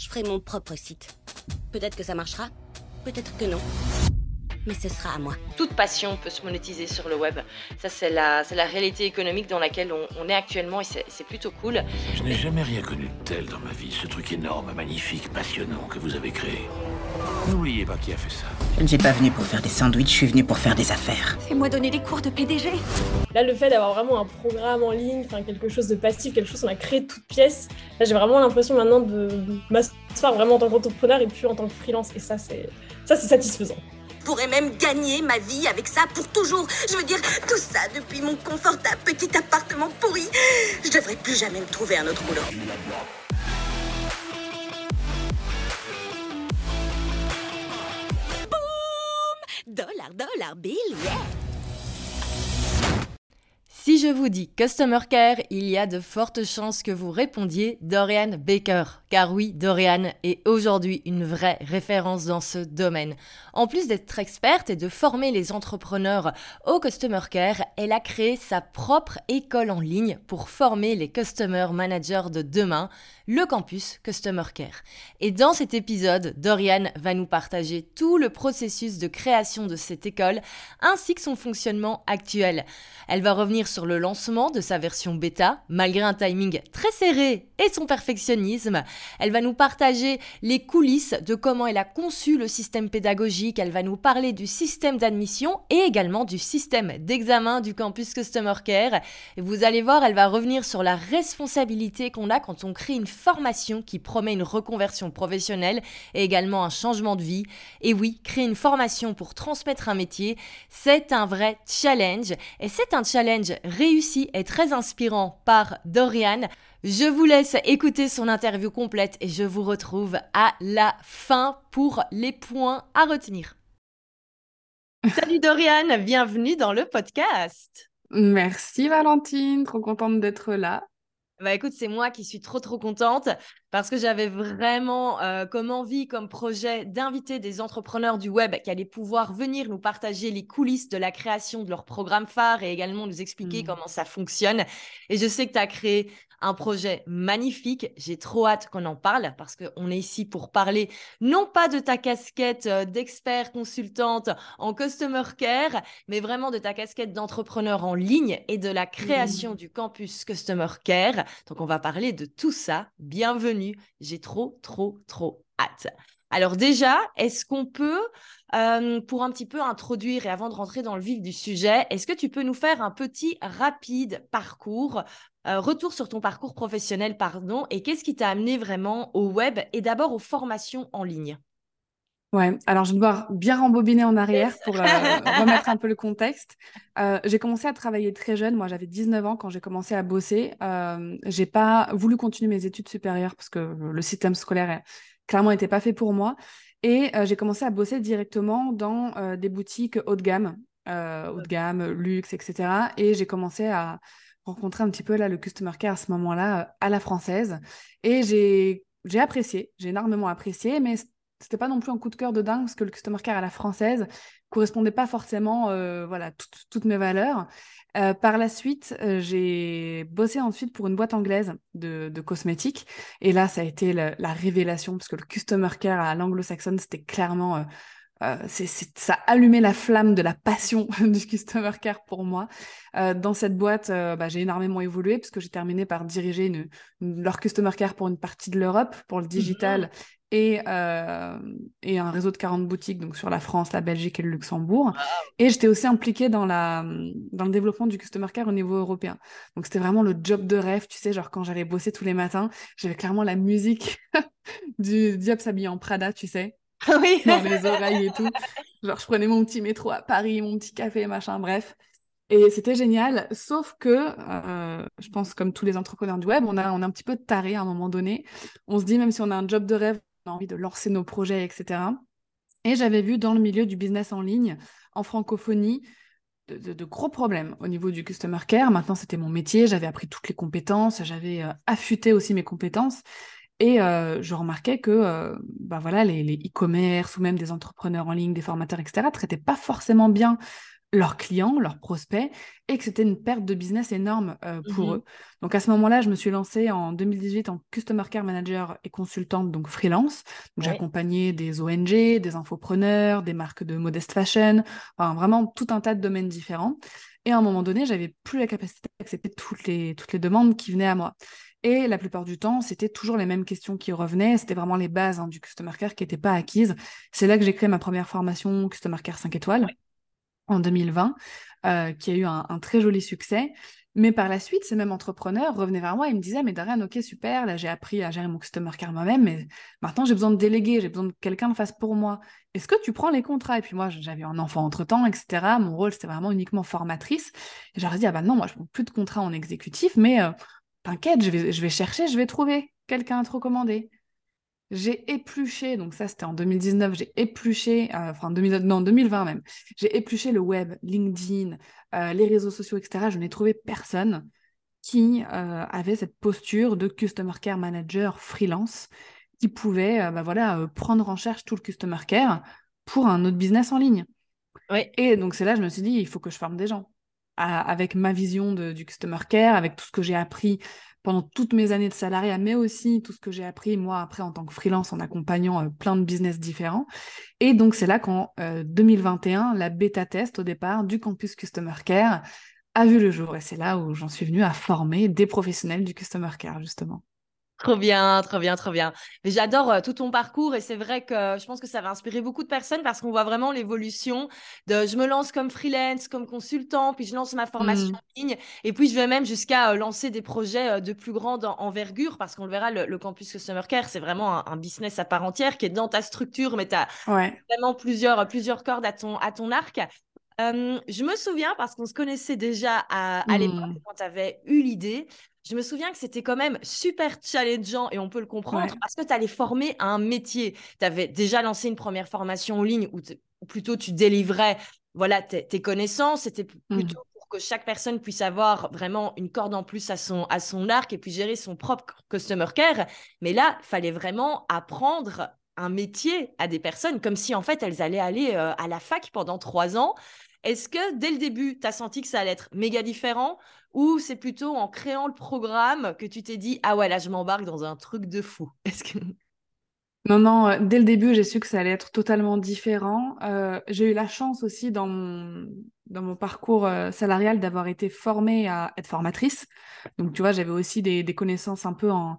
je ferai mon propre site. Peut-être que ça marchera, peut-être que non. Mais ce sera à moi. Toute passion peut se monétiser sur le web. Ça, c'est la, c'est la réalité économique dans laquelle on, on est actuellement et c'est, c'est plutôt cool. Je n'ai jamais rien connu de tel dans ma vie, ce truc énorme, magnifique, passionnant que vous avez créé. N'oubliez pas qui a fait ça. Je ne suis pas venu pour faire des sandwichs, je suis venu pour faire des affaires. Fais-moi donner des cours de PDG. Là, le fait d'avoir vraiment un programme en ligne, enfin quelque chose de passif, quelque chose qu'on a créé de toutes pièces, là, j'ai vraiment l'impression maintenant de m'asseoir vraiment en tant qu'entrepreneur et plus en tant que freelance. Et ça, c'est ça, c'est satisfaisant. Je pourrais même gagner ma vie avec ça pour toujours. Je veux dire, tout ça depuis mon confortable petit appartement pourri. Je devrais plus jamais me trouver un autre boulot. Dollar, dollar, bill, yeah Si je vous dis Customer Care, il y a de fortes chances que vous répondiez Dorian Baker. Car oui, Dorian est aujourd'hui une vraie référence dans ce domaine. En plus d'être experte et de former les entrepreneurs au Customer Care, elle a créé sa propre école en ligne pour former les Customer Managers de demain, le campus Customer Care. Et dans cet épisode, Dorian va nous partager tout le processus de création de cette école ainsi que son fonctionnement actuel. Elle va revenir sur le lancement de sa version bêta, malgré un timing très serré et son perfectionnisme. Elle va nous partager les coulisses de comment elle a conçu le système pédagogique, elle va nous parler du système d'admission et également du système d'examen du campus Customer Care. Et vous allez voir, elle va revenir sur la responsabilité qu'on a quand on crée une formation qui promet une reconversion professionnelle et également un changement de vie. Et oui, créer une formation pour transmettre un métier, c'est un vrai challenge et c'est un challenge réussi et très inspirant par Dorian. Je vous laisse écouter son interview complète et je vous retrouve à la fin pour les points à retenir. Salut Dorian, bienvenue dans le podcast. Merci Valentine, trop contente d'être là. Bah écoute, c'est moi qui suis trop trop contente parce que j'avais vraiment euh, comme envie, comme projet d'inviter des entrepreneurs du web qui allaient pouvoir venir nous partager les coulisses de la création de leur programme phare et également nous expliquer Mmh. comment ça fonctionne. Et je sais que tu as créé un projet magnifique. J'ai trop hâte qu'on en parle parce qu'on est ici pour parler non pas de ta casquette euh, d'expert consultante en customer care, mais vraiment de ta casquette d'entrepreneur en ligne et de la création du campus customer care. Donc on va parler de tout ça. Bienvenue. J'ai trop, trop, trop hâte. Alors déjà, est-ce qu'on peut, euh, pour un petit peu introduire et avant de rentrer dans le vif du sujet, est-ce que tu peux nous faire un petit rapide parcours, euh, retour sur ton parcours professionnel, pardon, et qu'est-ce qui t'a amené vraiment au web et d'abord aux formations en ligne? Ouais, alors je vais devoir bien rembobiner en arrière pour euh, remettre un peu le contexte. Euh, j'ai commencé à travailler très jeune, moi j'avais 19 ans quand j'ai commencé à bosser. Euh, j'ai pas voulu continuer mes études supérieures parce que le système scolaire clairement n'était pas fait pour moi. Et euh, j'ai commencé à bosser directement dans des boutiques haut de gamme, haut de gamme, luxe, etc. Et j'ai commencé à rencontrer un petit peu là le customer care à ce moment-là à la française. Et j'ai j'ai apprécié, j'ai énormément apprécié, mais c'était pas non plus un coup de cœur de dingue parce que le customer care à la française correspondait pas forcément euh, voilà toutes- mes valeurs. Euh, par la suite, euh, j'ai bossé ensuite pour une boîte anglaise de, cosmétiques et là ça a été la, la révélation parce que le customer care à l'anglo-saxonne c'était clairement euh, c'est, c'est- ça a allumé la flamme de la passion du customer care pour moi. Euh, dans cette boîte, euh, bah, j'ai énormément évolué puisque j'ai terminé par diriger une, une- leur customer care pour une partie de l'Europe, pour le digital et, euh, et un réseau de 40 boutiques donc sur la France, la Belgique et le Luxembourg. Et j'étais aussi impliquée dans, la, dans le développement du customer care au niveau européen. Donc c'était vraiment le job de rêve, tu sais, genre quand j'allais bosser tous les matins, j'avais clairement la musique du Diop s'habiller en Prada, tu sais Dans les oreilles et tout. Genre, je prenais mon petit métro à Paris, mon petit café, machin, bref. Et c'était génial, sauf que, euh, je pense comme tous les entrepreneurs du web, on a, on a un petit peu taré à un moment donné. On se dit, même si on a un job de rêve, on a envie de lancer nos projets, etc. Et j'avais vu dans le milieu du business en ligne, en francophonie, de, de- de gros problèmes au niveau du customer care. Maintenant, c'était mon métier, j'avais appris toutes les compétences, j'avais euh, affûté aussi mes compétences. Et euh, je remarquais que euh, bah voilà, les e-commerce ou même des entrepreneurs en ligne, des formateurs, etc., traitaient pas forcément bien leurs clients, leurs prospects, et que c'était une perte de business énorme euh, pour Mhm. eux. Donc à ce moment-là, je me suis lancée en 2018 en Customer Care Manager et consultante, donc freelance. Ouais. J'accompagnais des ONG, des infopreneurs, des marques de modest fashion, enfin vraiment tout un tas de domaines différents. Et à un moment donné, j'avais plus la capacité d'accepter toutes les, toutes les demandes qui venaient à moi. Et la plupart du temps, c'était toujours les mêmes questions qui revenaient. C'était vraiment les bases hein, du Customer Care qui n'étaient pas acquises. C'est là que j'ai créé ma première formation Customer Care 5 étoiles en 2020, euh, qui a eu un, un très joli succès. Mais par la suite, ces mêmes entrepreneurs revenaient vers moi et me disaient Mais Dorian, ok, super, là j'ai appris à gérer mon customer care moi-même, mais maintenant j'ai besoin de déléguer, j'ai besoin de quelqu'un le fasse pour moi. Est-ce que tu prends les contrats? Et puis moi, j'avais un enfant entre-temps, etc. Mon rôle, c'était vraiment uniquement formatrice. Et j'aurais dit Ah bah non, moi je prends plus de contrats en exécutif, mais euh, t'inquiète, je vais, je vais chercher, je vais trouver quelqu'un à te recommander. J'ai épluché, donc ça c'était en 2019, j'ai épluché, euh, enfin 2000, non, 2020 même, j'ai épluché le web, LinkedIn, euh, les réseaux sociaux, etc. Je n'ai trouvé personne qui euh, avait cette posture de Customer Care Manager freelance qui pouvait bah voilà, prendre en charge tout le Customer Care pour un autre business en ligne. Ouais. Et donc c'est là je me suis dit, il faut que je forme des gens. Avec ma vision de- du Customer Care, avec tout ce que j'ai appris pendant toutes mes années de salariat, mais aussi tout ce que j'ai appris moi après en tant que freelance en accompagnant euh, plein de business différents. Et donc c'est là qu'en euh, 2021, la bêta test au départ du campus Customer Care a vu le jour. Et c'est là où j'en suis venue à former des professionnels du Customer Care, justement. Trop bien, trop bien, trop bien. Mais j'adore euh, tout ton parcours et c'est vrai que je pense que ça va inspirer beaucoup de personnes parce qu'on voit vraiment l'évolution de je me lance comme freelance, comme consultant, puis je lance ma formation Mm. en ligne et puis je vais même jusqu'à euh, lancer des projets euh, de plus grande en- envergure parce qu'on le verra, le, le campus Customer Care, c'est vraiment un, un business à part entière qui est dans ta structure, mais tu as Ouais. vraiment plusieurs, plusieurs cordes à ton, à ton arc. Euh, je me souviens, parce qu'on se connaissait déjà à, à l'époque, Mm. quand tu avais eu l'idée, je me souviens que c'était quand même super challengeant et on peut le comprendre Ouais. parce que tu allais former à un métier. Tu avais déjà lancé une première formation en ligne où, plutôt tu délivrais voilà, tes, connaissances. C'était p- Mm. plutôt pour que chaque personne puisse avoir vraiment une corde en plus à son, à son arc et puis gérer son propre customer care. Mais là, il fallait vraiment apprendre un métier à des personnes comme si en fait elles allaient aller euh, à la fac pendant trois ans. Est-ce que dès le début, tu as senti que ça allait être méga différent ou c'est plutôt en créant le programme que tu t'es dit ah ouais là je m'embarque dans un truc de fou? Est-ce que Non, non, euh, dès le début, j'ai su que ça allait être totalement différent. Euh, j'ai eu la chance aussi dans mon, dans mon parcours euh, salarial d'avoir été formée à être formatrice. Donc, tu vois, j'avais aussi des, des connaissances un peu en,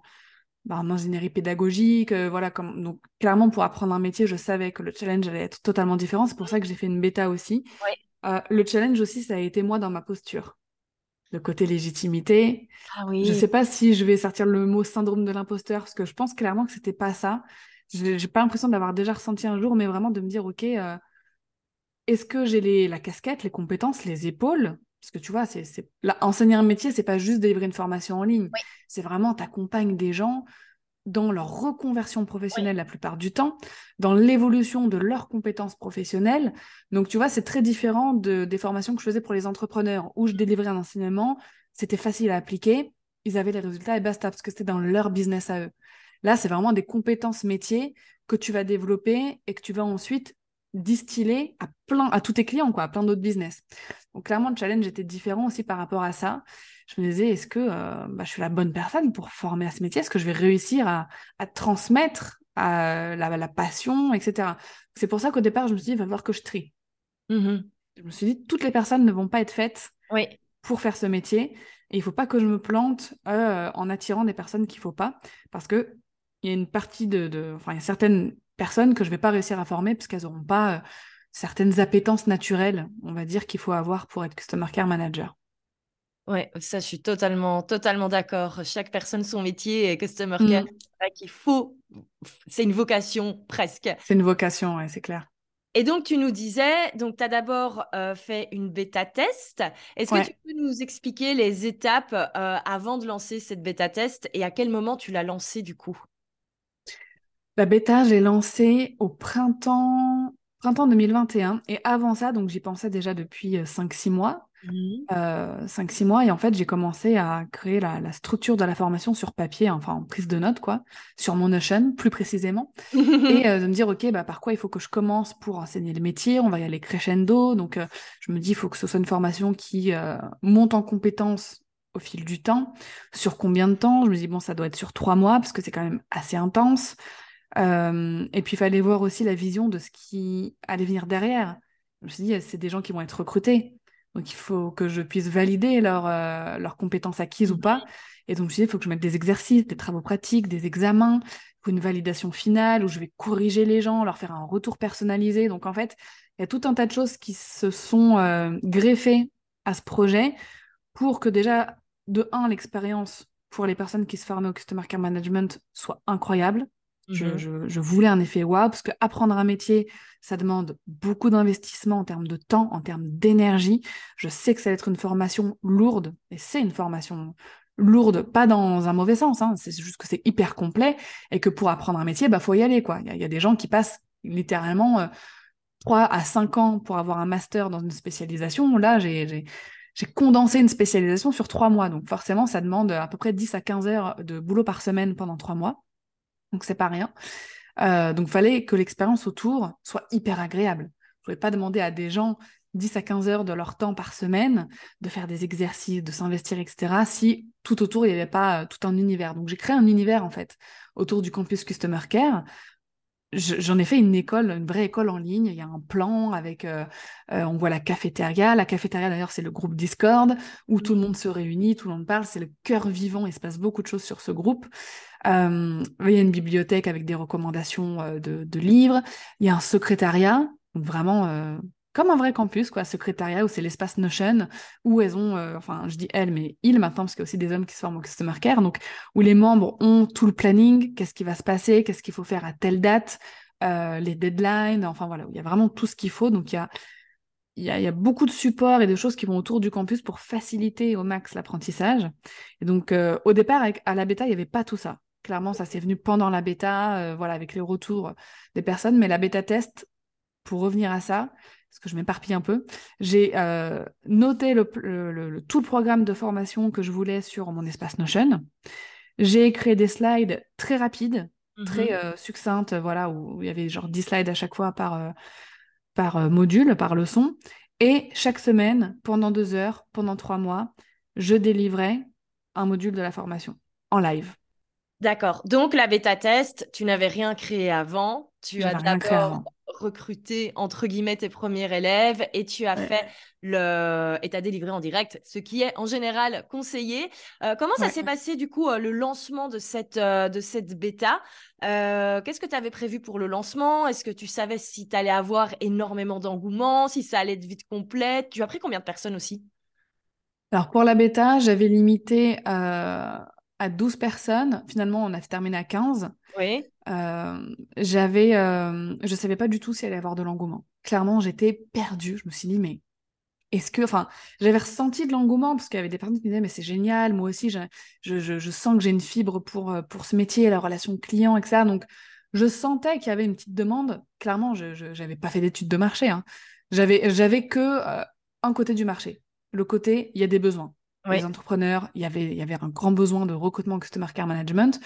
bah, en ingénierie pédagogique. euh, voilà, comme, donc, clairement, pour apprendre un métier, je savais que le challenge allait être totalement différent. C'est pour ça que j'ai fait une bêta aussi. Ouais. Euh, le challenge aussi, ça a été moi dans ma posture. Le côté légitimité, ah oui je sais pas si je vais sortir le mot syndrome de l'imposteur, parce que je pense clairement que c'était pas ça. J'ai pas l'impression d'avoir déjà ressenti un jour, mais vraiment de me dire, ok, euh, est-ce que j'ai la casquette, les compétences, les épaules? Parce que tu vois, c'est, enseigner un métier, c'est pas juste délivrer une formation en ligne. C'est vraiment, t'accompagnes des gens dans leur reconversion professionnelle la plupart du temps, dans l'évolution de leurs compétences professionnelles. Donc, tu vois, c'est très différent de, des formations que je faisais pour les entrepreneurs, où je délivrais un enseignement, c'était facile à appliquer, ils avaient les résultats et basta, parce que c'était dans leur business à eux. Là, c'est vraiment des compétences métiers que tu vas développer et que tu vas ensuite distiller à plein, à tous tes clients, quoi, à plein d'autres business. Donc, clairement, le challenge était différent aussi par rapport à ça. Je me disais, est-ce que euh, bah, je suis la bonne personne pour former à ce métier? Est-ce que je vais réussir à, à transmettre à la, la passion, etc. C'est pour ça qu'au départ, je me suis dit, il va falloir que je trie. Mhm. Je me suis dit, toutes les personnes ne vont pas être faites Oui. pour faire ce métier. Et il ne faut pas que je me plante euh, en attirant des personnes qu'il ne faut pas. Parce qu'il y a une partie de, de. Enfin, il y a certaines personnes que je ne vais pas réussir à former parce qu'elles n'auront pas euh, certaines appétences naturelles, on va dire, qu'il faut avoir pour être Customer Care Manager. Ouais, ça, je suis totalement, totalement d'accord. Chaque personne son métier et customer Mm. care, qu'il faut, c'est une vocation presque. C'est une vocation, ouais, c'est clair. Et donc, tu nous disais, donc tu as d'abord euh, fait une bêta test. Est-ce Ouais. que tu peux nous expliquer les étapes euh, avant de lancer cette bêta test et à quel moment tu l'as lancée du coup? La bêta, j'ai lancé au printemps, printemps 2021. Et avant ça, donc j'y pensais déjà depuis 5-6 mois. 5-6 mois. Et en fait, j'ai commencé à créer la, structure de la formation sur papier, enfin en prise de notes, quoi, sur mon Notion, plus précisément. et de me dire, OK, bah, par quoi il faut que je commence pour enseigner le métier? On va y aller crescendo. Donc, je me dis, il faut que ce soit une formation qui monte en compétences au fil du temps. Sur combien de temps? Je me dis, bon, ça doit être sur trois mois, parce que c'est quand même assez intense. Et puis, il fallait voir aussi la vision de ce qui allait venir derrière. Je me suis dit, c'est des gens qui vont être recrutés. Donc, il faut que je puisse valider euh, leurs compétences acquises ou pas. Et donc, je me suis dit, il faut que je mette des exercices, des travaux pratiques, des examens, une validation finale où je vais corriger les gens, leur faire un retour personnalisé. Donc, en fait, il y a tout un tas de choses qui se sont euh, greffées à ce projet pour que déjà, de un, l'expérience pour les personnes qui se forment au Customer Care Management soit incroyable. Mhm. Je, voulais un effet wow, parce qu'apprendre un métier, ça demande beaucoup d'investissement en termes de temps, en termes d'énergie. Je sais que ça va être une formation lourde, et c'est une formation lourde, pas dans un mauvais sens, hein. c'est juste que c'est hyper complet, et que pour apprendre un métier, il bah, faut y aller. quoi. Il y, a des gens qui passent littéralement euh, 3 à 5 ans pour avoir un master dans une spécialisation. Là, j'ai condensé une spécialisation sur 3 mois, donc forcément, ça demande à peu près 10 à 15 heures de boulot par semaine pendant 3 mois donc c'est pas rien. Euh, donc fallait que l'expérience autour soit hyper agréable. Je pouvais pas demander à des gens 10 à 15 heures de leur temps par semaine de faire des exercices, de s'investir, etc. si tout autour il n'y avait pas euh, tout un univers. Donc j'ai créé un univers en fait autour du campus Customer Care j'en ai fait une école, une vraie école en ligne. Il y a un plan avec, euh, euh, on voit la cafétéria. La cafétéria, d'ailleurs, c'est le groupe Discord où tout le monde se réunit, tout le monde parle. C'est le cœur vivant. Il se passe beaucoup de choses sur ce groupe. Euh, il y a une bibliothèque avec des recommandations de, de, livres. Il y a un secrétariat, vraiment comme un vrai campus, quoi, secrétariat, où c'est l'espace Notion, où elles ont, euh, enfin, je dis elles, mais ils maintenant, parce qu'il y a aussi des hommes qui se forment au Customer Care, donc où les membres ont tout le planning, qu'est-ce qui va se passer, qu'est-ce qu'il faut faire à telle date, euh, les deadlines, enfin voilà, il y a vraiment tout ce qu'il faut. Donc il y a, y, a, beaucoup de supports et de choses qui vont autour du campus pour faciliter au max l'apprentissage. Et donc, euh, au départ, à la bêta, il n'y avait pas tout ça. Clairement, ça s'est venu pendant la bêta, voilà, avec les retours des personnes. Mais la bêta test, pour revenir à ça, parce que je m'éparpille un peu, j'ai euh, noté le, tout le programme de formation que je voulais sur mon espace Notion. J'ai créé des slides très rapides, très mhm. euh, succinctes, voilà, où il y avait genre 10 slides à chaque fois par, euh, par module, par leçon. Et chaque semaine, pendant deux heures, pendant trois mois, je délivrais un module de la formation en live. D'accord. Donc, la bêta test, tu n'avais rien créé avant. Tu as d'abord recruter entre guillemets tes premiers élèves et tu as fait le et tu as délivré en direct, ce qui est en général conseillé. Euh, comment ça s'est passé du coup euh, le lancement de cette euh, de cette bêta? Qu'est-ce que tu avais prévu pour le lancement? Est-ce que tu savais si tu allais avoir énormément d'engouement, si ça allait être vite complète? Tu as pris combien de personnes aussi? Alors pour la bêta, j'avais limité à 12 personnes. Finalement, on a terminé à 15. Oui. Euh, j'avais, euh, je savais pas du tout s'il allait y avoir de l'engouement. Clairement, j'étais perdue. Je me suis dit, mais est-ce que, enfin, j'avais ressenti de l'engouement parce qu'il y avait des personnes qui me disaient, mais c'est génial, moi aussi, je, je, je, sens que j'ai une fibre pour, euh, pour ce métier, la relation client, etc. Donc, je sentais qu'il y avait une petite demande. Clairement, je n'avais pas fait d'études de marché. Hein. J'avais, j'avais que un côté du marché. Le côté, il y a des besoins. Les entrepreneurs, il y avait, il y avait un grand besoin de recrutement Customer Care Management.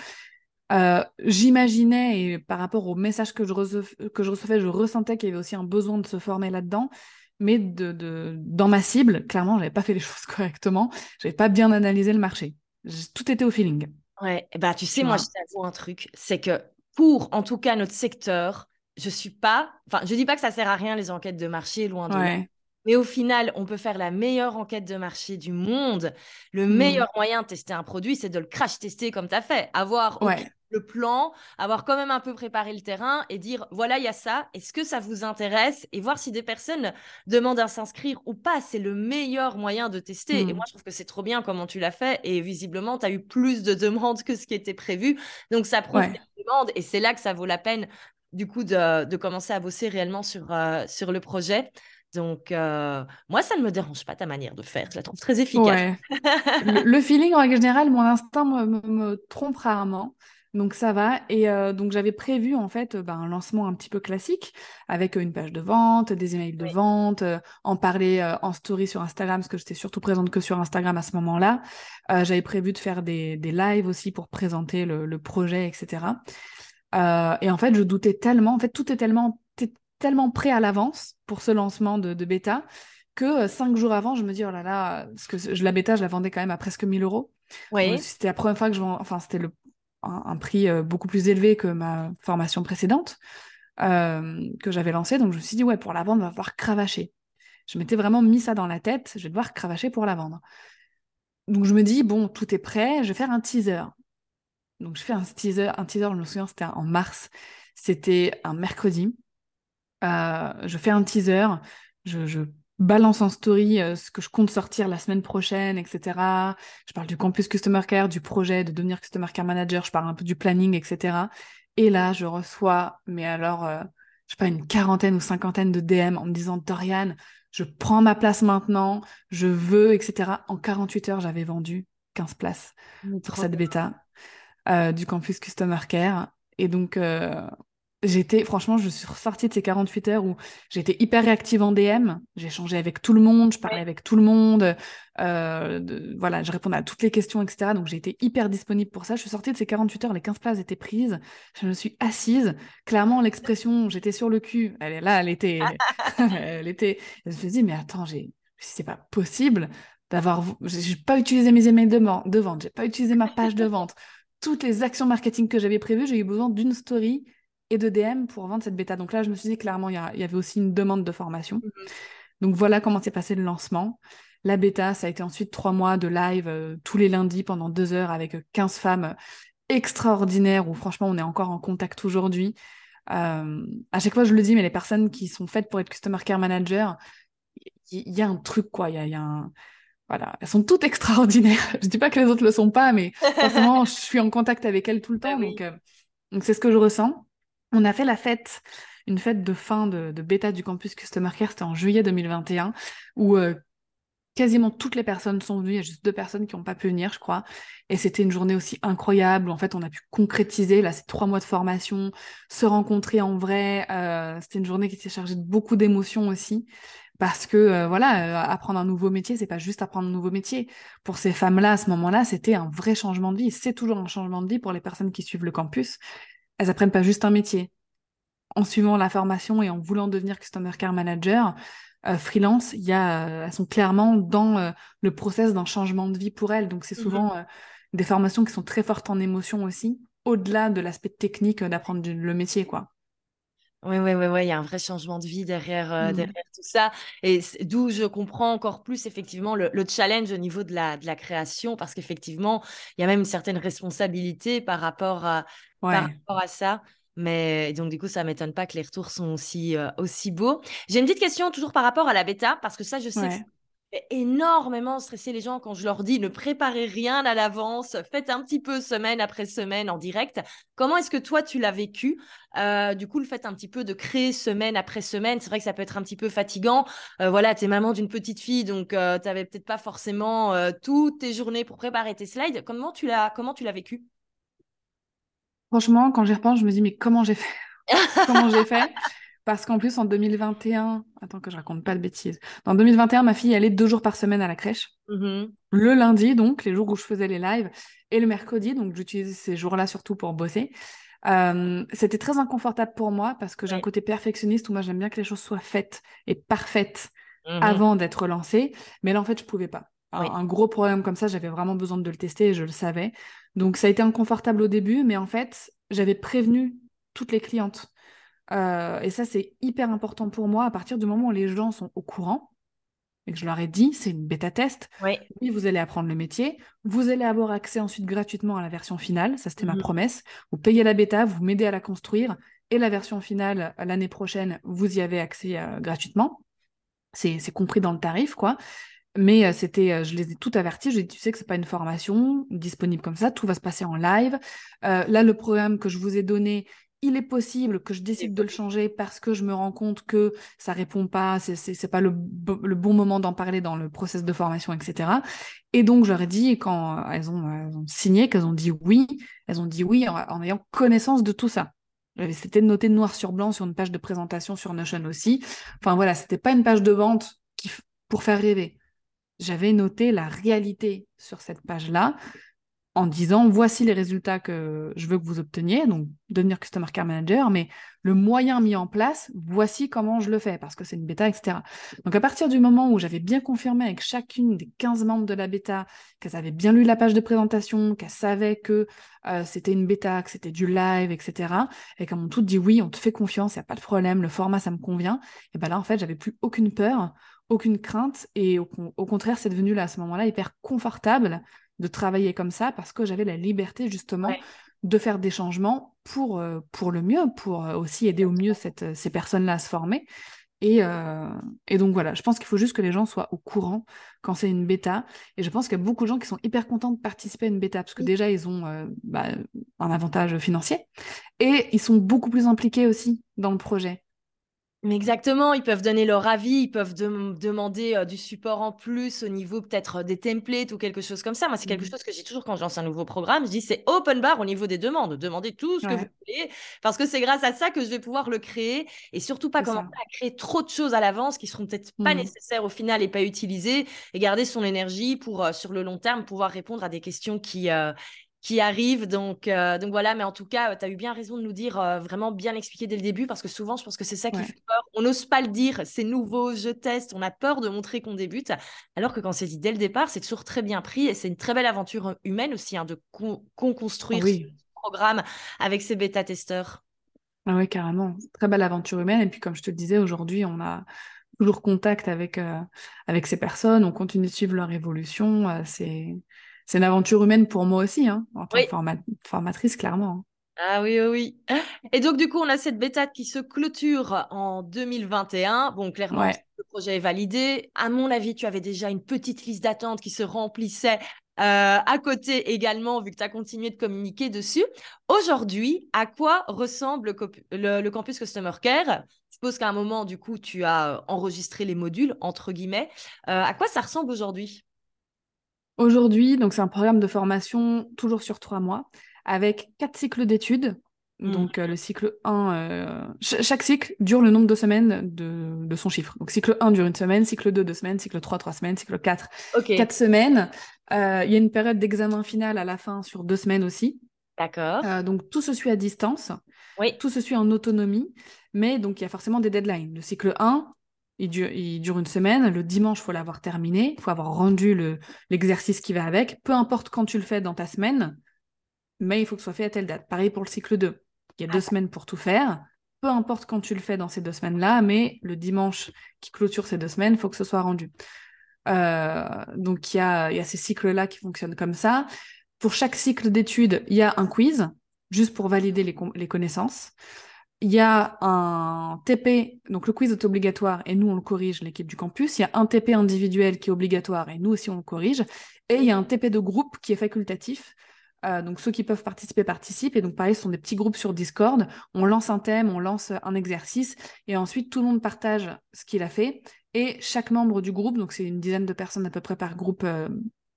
Euh, j'imaginais, et par rapport au message que je, recevais, que je recevais, je ressentais qu'il y avait aussi un besoin de se former là-dedans. Mais de, de, dans ma cible, clairement, je n'avais pas fait les choses correctement. Je n'avais pas bien analysé le marché. Tout était au feeling. Ouais, bah, tu sais, moi, je t'avoue un truc, c'est que pour, en tout cas, notre secteur, je suis pas. Enfin, je dis pas que ça sert à rien les enquêtes de marché, loin de là. Mais au final, on peut faire la meilleure enquête de marché du monde. Le mmh. meilleur moyen de tester un produit, c'est de le crash tester comme tu as fait. Avoir le plan, avoir quand même un peu préparé le terrain et dire voilà, il y a ça, est-ce que ça vous intéresse? Et voir si des personnes demandent à s'inscrire ou pas. C'est le meilleur moyen de tester. Et mmh. moi, je trouve que c'est trop bien comment tu l'as fait. Et visiblement, tu as eu plus de demandes que ce qui était prévu. Donc, ça prouve des demandes. Et c'est là que ça vaut la peine, du coup, de, commencer à bosser réellement sur, euh, sur le projet. Donc, euh, moi, ça ne me dérange pas ta manière de faire. Je la trouve très efficace. le, feeling, en général, mon instinct me, trompe rarement. Donc ça va. Et euh, donc j'avais prévu en fait ben, un lancement un petit peu classique avec une page de vente, des emails de vente, en parler en story sur Instagram parce que j'étais surtout présente que sur Instagram à ce moment-là. j'avais prévu de faire des, des, lives aussi pour présenter le, le projet, etc. et en fait, je doutais tellement. En fait, tout est tellement, tellement prêt à l'avance pour ce lancement de, de bêta que cinq jours avant, je me dis, oh là là, parce que je, la bêta, je la vendais quand même à presque 1000 euros. Oui. C'était la première fois que je vends, enfin, c'était le un, prix euh, beaucoup plus élevé que ma formation précédente euh, que j'avais lancée. Donc je me suis dit, ouais, pour la vendre, va devoir cravacher. Je m'étais vraiment mis ça dans la tête, je vais devoir cravacher pour la vendre. Donc je me dis, bon, tout est prêt, je vais faire un teaser. Donc je fais un teaser, un teaser, je me souviens, c'était en mars, c'était un mercredi. Euh, je fais un teaser, je, je balance en story euh, ce que je compte sortir la semaine prochaine, etc. Je parle du campus Customer Care, du projet de devenir Customer Care Manager, je parle un peu du planning, etc. Et là, je reçois, mais alors, euh, je sais pas, une quarantaine ou cinquantaine de DM en me disant, Dorian, je prends ma place maintenant, je veux, etc. En 48 heures, j'avais vendu 15 places pour cette bêta euh, du campus Customer Care. Et donc, j'étais, franchement, je suis ressortie de ces 48 heures où j'étais hyper réactive en DM. Échangé avec tout le monde, je parlais avec tout le monde. Euh, voilà, je répondais à toutes les questions, etc. Donc, j'ai été hyper disponible pour ça. Je suis sortie de ces 48 heures, les 15 places étaient prises. Je me suis assise. Clairement, l'expression j'étais sur le cul, elle est là, elle était. elle était. Je me suis dit, mais attends, j'ai... c'est pas possible d'avoir. J'ai pas utilisé mes emails de, de vente, j'ai pas utilisé ma page de vente. Toutes les actions marketing que j'avais prévues, j'ai eu besoin d'une story et de DM pour vendre cette bêta. Donc là, je me suis dit clairement, il y, avait aussi une demande de formation. Mhm. Donc voilà comment s'est passé le lancement. La bêta, ça a été ensuite trois mois de live euh, tous les lundis pendant deux heures avec 15 femmes extraordinaires où franchement, on est encore en contact aujourd'hui. Euh, à chaque fois, je le dis, mais les personnes qui sont faites pour être Customer Care Manager, il y, a un truc, quoi. Il y a, un... Voilà, elles sont toutes extraordinaires. je dis pas que les autres le sont pas, mais forcément, je suis en contact avec elles tout le bah temps. Donc, euh, donc c'est ce que je ressens. On a fait la fête, une fête de fin de, bêta du campus Customer Care, c'était en juillet 2021, où euh, quasiment toutes les personnes sont venues, il y a juste deux personnes qui n'ont pas pu venir, je crois. Et c'était une journée aussi incroyable, en fait on a pu concrétiser, là, ces trois mois de formation, se rencontrer en vrai. Euh, c'était une journée qui était chargée de beaucoup d'émotions aussi. Parce que euh, voilà, apprendre un nouveau métier, c'est pas juste apprendre un nouveau métier. Pour ces femmes-là, à ce moment-là, c'était un vrai changement de vie. C'est toujours un changement de vie pour les personnes qui suivent le campus elles apprennent pas juste un métier. En suivant la formation et en voulant devenir Customer Care Manager, euh, freelance, y a, euh, elles sont clairement dans euh, le process d'un changement de vie pour elles. Donc, c'est mhm. souvent des formations qui sont très fortes en émotion aussi, au-delà de l'aspect technique d'apprendre le métier, quoi. Oui, oui, oui, il y a un vrai changement de vie derrière, mmh. derrière tout ça. Et d'où je comprends encore plus effectivement le, challenge au niveau de la, de la création, parce qu'effectivement, il y a même une certaine responsabilité par rapport à, par rapport à ça. Mais donc, du coup, ça ne m'étonne pas que les retours sont aussi, aussi beaux. J'ai une petite question toujours par rapport à la bêta, parce que ça, je sais que énormément stresser les gens quand je leur dis ne préparez rien à l'avance, faites un petit peu semaine après semaine en direct. Comment est-ce que toi tu l'as vécu? Euh, Du coup, le fait un petit peu de créer semaine après semaine, c'est vrai que ça peut être un petit peu fatigant. Euh, voilà, tu es maman d'une petite fille, donc euh, tu n'avais peut-être pas forcément toutes tes journées pour préparer tes slides. Comment tu l'as comment tu l'as vécu? Franchement, quand j'y repense, je me dis mais comment j'ai fait? Comment j'ai fait? Parce qu'en plus, en 2021, attends que je raconte pas de bêtises. En 2021, ma fille allait deux jours par semaine à la crèche. Mm-hmm. Le lundi, donc, les jours où je faisais les lives, et le mercredi, donc j'utilisais ces jours-là surtout pour bosser. Euh, c'était très inconfortable pour moi parce que j'ai un côté perfectionniste où moi j'aime bien que les choses soient faites et parfaites mm-hmm. avant d'être lancées. Mais là, en fait, je pouvais pas. Un, gros problème comme ça, j'avais vraiment besoin de le tester et je le savais. Donc ça a été inconfortable au début, mais en fait, j'avais prévenu toutes les clientes euh, et ça, c'est hyper important pour moi à partir du moment où les gens sont au courant et que je leur ai dit, c'est une bêta test. Oui. vous allez apprendre le métier. Vous allez avoir accès ensuite gratuitement à la version finale. Ça, c'était ma mhm. promesse. Vous payez la bêta, vous m'aidez à la construire. Et la version finale, l'année prochaine, vous y avez accès euh, gratuitement. C'est compris dans le tarif, quoi. Mais euh, c'était, je les ai tout avertis. Je dis, tu sais que c'est pas une formation disponible comme ça. Tout va se passer en live. là, le programme que je vous ai donné, il est possible que je décide de le changer parce que je me rends compte que ça répond pas, c'est pas le, le, bon moment d'en parler dans le process de formation, etc. Et donc, j'aurais dit, quand elles ont, elles ont signé, qu'elles ont dit oui, elles ont dit oui en, ayant connaissance de tout ça. C'était noté noir sur blanc sur une page de présentation sur Notion aussi. Enfin voilà, c'était pas une page de vente qui, pour faire rêver. J'avais noté la réalité sur cette page-là en disant voici les résultats que je veux que vous obteniez, donc devenir Customer Care Manager, mais le moyen mis en place, voici comment je le fais, parce que c'est une bêta, etc. Donc à partir du moment où j'avais bien confirmé avec chacune des 15 membres de la bêta qu'elles avaient bien lu la page de présentation, qu'elles savaient que euh, c'était une bêta, que c'était du live, etc., et qu'elles m'ont toutes dit oui, on te fait confiance, il n'y a pas de problème, le format, ça me convient, et bien là, en fait, j'avais plus aucune peur, aucune crainte, et au, au contraire, c'est devenu là, à ce moment-là, hyper confortable de travailler comme ça parce que j'avais la liberté justement de faire des changements pour, euh, pour le mieux, pour euh, aussi aider au mieux cette, euh, ces personnes-là à se former. Et, et, donc voilà, je pense qu'il faut juste que les gens soient au courant quand c'est une bêta. Et je pense qu'il y a beaucoup de gens qui sont hyper contents de participer à une bêta parce que déjà, ils ont bah, un avantage financier et ils sont beaucoup plus impliqués aussi dans le projet. Mais exactement, ils peuvent donner leur avis, ils peuvent demander euh, du support en plus au niveau peut-être des templates ou quelque chose comme ça. Moi, c'est quelque mmh chose que j'ai toujours quand je lance un nouveau programme. Je dis c'est open bar au niveau des demandes. Demandez tout ce que vous voulez parce que c'est grâce à ça que je vais pouvoir le créer et surtout pas commencer à créer trop de choses à l'avance qui seront peut-être pas mmh nécessaires au final et pas utilisées et garder son énergie pour euh, sur le long terme pouvoir répondre à des questions qui, qui arrive. Donc, euh, donc voilà, mais en tout cas, tu as eu bien raison de nous dire, euh, vraiment bien expliquer dès le début, parce que souvent, je pense que c'est ça qui fait peur. On n'ose pas le dire, c'est nouveau, je teste, on a peur de montrer qu'on débute, alors que quand c'est dit dès le départ, c'est toujours très bien pris et c'est une très belle aventure humaine aussi hein, de con construire ce programme avec ces bêta-testeurs. Ah oui, carrément. Très belle aventure humaine. Et puis, comme je te le disais, aujourd'hui, on a toujours contact avec, euh, avec ces personnes, on continue de suivre leur évolution. c'est c'est une aventure humaine pour moi aussi, hein, en tant que formatrice, clairement. Hein. Ah oui, oui, oui. Et donc, du coup, on a cette bêta qui se clôture en 2021. Bon, clairement, le projet est validé. À mon avis, tu avais déjà une petite liste d'attente qui se remplissait euh, à côté également, vu que tu as continué de communiquer dessus. Aujourd'hui, à quoi ressemble le, campus Customer Care? Je suppose qu'à un moment, du coup, tu as enregistré les modules, entre guillemets. Euh, à quoi ça ressemble aujourd'hui? Aujourd'hui, donc c'est un programme de formation toujours sur trois mois, avec quatre cycles d'études. Mmh. Donc euh, le cycle 1, euh, chaque cycle dure le nombre de semaines de, son chiffre. Donc cycle 1 dure une semaine, cycle 2 deux semaines, cycle 3 trois semaines, cycle 4 quatre semaines. Euh, il y a une période d'examen final à la fin sur deux semaines aussi. D'accord. donc tout se suit à distance. Oui. Tout se suit en autonomie, mais donc il y a forcément des deadlines. Le cycle 1, il dure, une semaine. Le dimanche, il faut l'avoir terminé. Il faut avoir rendu l'exercice qui va avec. Peu importe quand tu le fais dans ta semaine, mais il faut que ce soit fait à telle date. Pareil pour le cycle 2. Il y a deux semaines pour tout faire. Peu importe quand tu le fais dans ces deux semaines-là, mais le dimanche qui clôture ces deux semaines, il faut que ce soit rendu. Euh, donc il y a, ces cycles-là qui fonctionnent comme ça. Pour chaque cycle d'études, il y a un quiz, juste pour valider les connaissances. Il y a un TP, donc le quiz est obligatoire et nous on le corrige, l'équipe du campus. Il y a un TP individuel qui est obligatoire et nous aussi on le corrige. Et il y a un TP de groupe qui est facultatif. Euh, donc ceux qui peuvent participer participent. Et donc pareil, ce sont des petits groupes sur Discord. On lance un thème, on lance un exercice et ensuite tout le monde partage ce qu'il a fait. Et chaque membre du groupe, donc c'est une dizaine de personnes à peu près par groupe euh,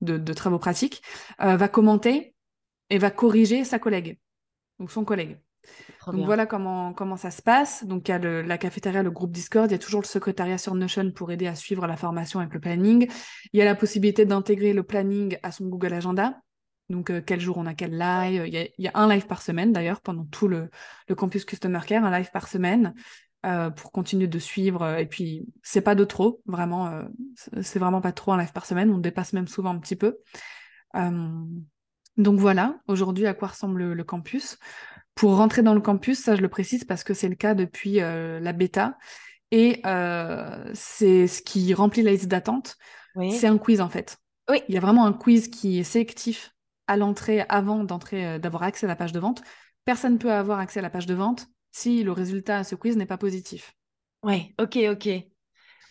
de, travaux pratiques, euh, va commenter et va corriger sa collègue, donc son collègue. Donc voilà comment, comment ça se passe. Donc il y a la cafétéria, le groupe Discord, il y a toujours le secrétariat sur Notion pour aider à suivre la formation avec le planning. Il y a la possibilité d'intégrer le planning à son Google Agenda. Donc euh, quel jour on a quel live. Il y a, un live par semaine d'ailleurs pendant tout le, campus Customer Care, un live par semaine. Euh, pour continuer de suivre. Et puis, c'est pas de trop, vraiment, euh, c'est vraiment pas trop un live par semaine. On dépasse même souvent un petit peu. donc voilà, aujourd'hui, à quoi ressemble le campus? Pour rentrer dans le campus, ça je le précise parce que c'est le cas depuis euh, la bêta. Et euh, c'est ce qui remplit la liste d'attente. C'est un quiz en fait. Oui. Il y a vraiment un quiz qui est sélectif à l'entrée avant d'entrer, euh, d'avoir accès à la page de vente. Personne ne peut avoir accès à la page de vente si le résultat à ce quiz n'est pas positif. Oui, ok, ok.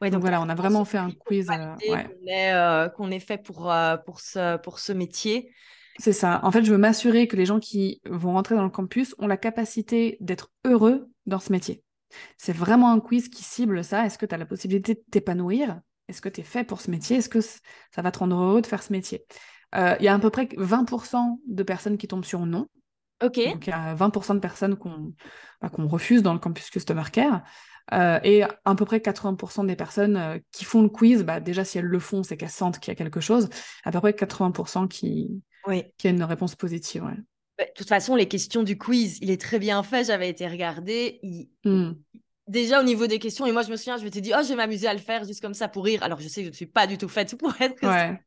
Ouais, donc, voilà, on a vraiment fait un quiz qu'on, est, fait pour, pour, ce, pour ce métier. C'est ça. En fait, je veux m'assurer que les gens qui vont rentrer dans le campus ont la capacité d'être heureux dans ce métier. C'est vraiment un quiz qui cible ça. Est-ce que tu as la possibilité de t'épanouir? Est-ce que tu es fait pour ce métier? Est-ce que ça va te rendre heureux de faire ce métier? Euh, Il y a à peu près 20% de personnes qui tombent sur non. Ok. Donc, il y a 20% de personnes qu'on bah, qu'on refuse dans le campus Customer Care. Euh, et à peu près 80% des personnes euh, qui font le quiz, bah, déjà si elles le font, c'est qu'elles sentent qu'il y a quelque chose. À peu près 80% qui, Oui. qui a une réponse positive. ouais. Bah, De toute façon, les questions du quiz, il est très bien fait. J'avais été regarder. Il- Hmm. Déjà au niveau des questions, et moi je me souviens, je m'étais dit, oh, je vais m'amuser à le faire juste comme ça pour rire. Alors je sais que je ne suis pas du tout faite pour être Ouais.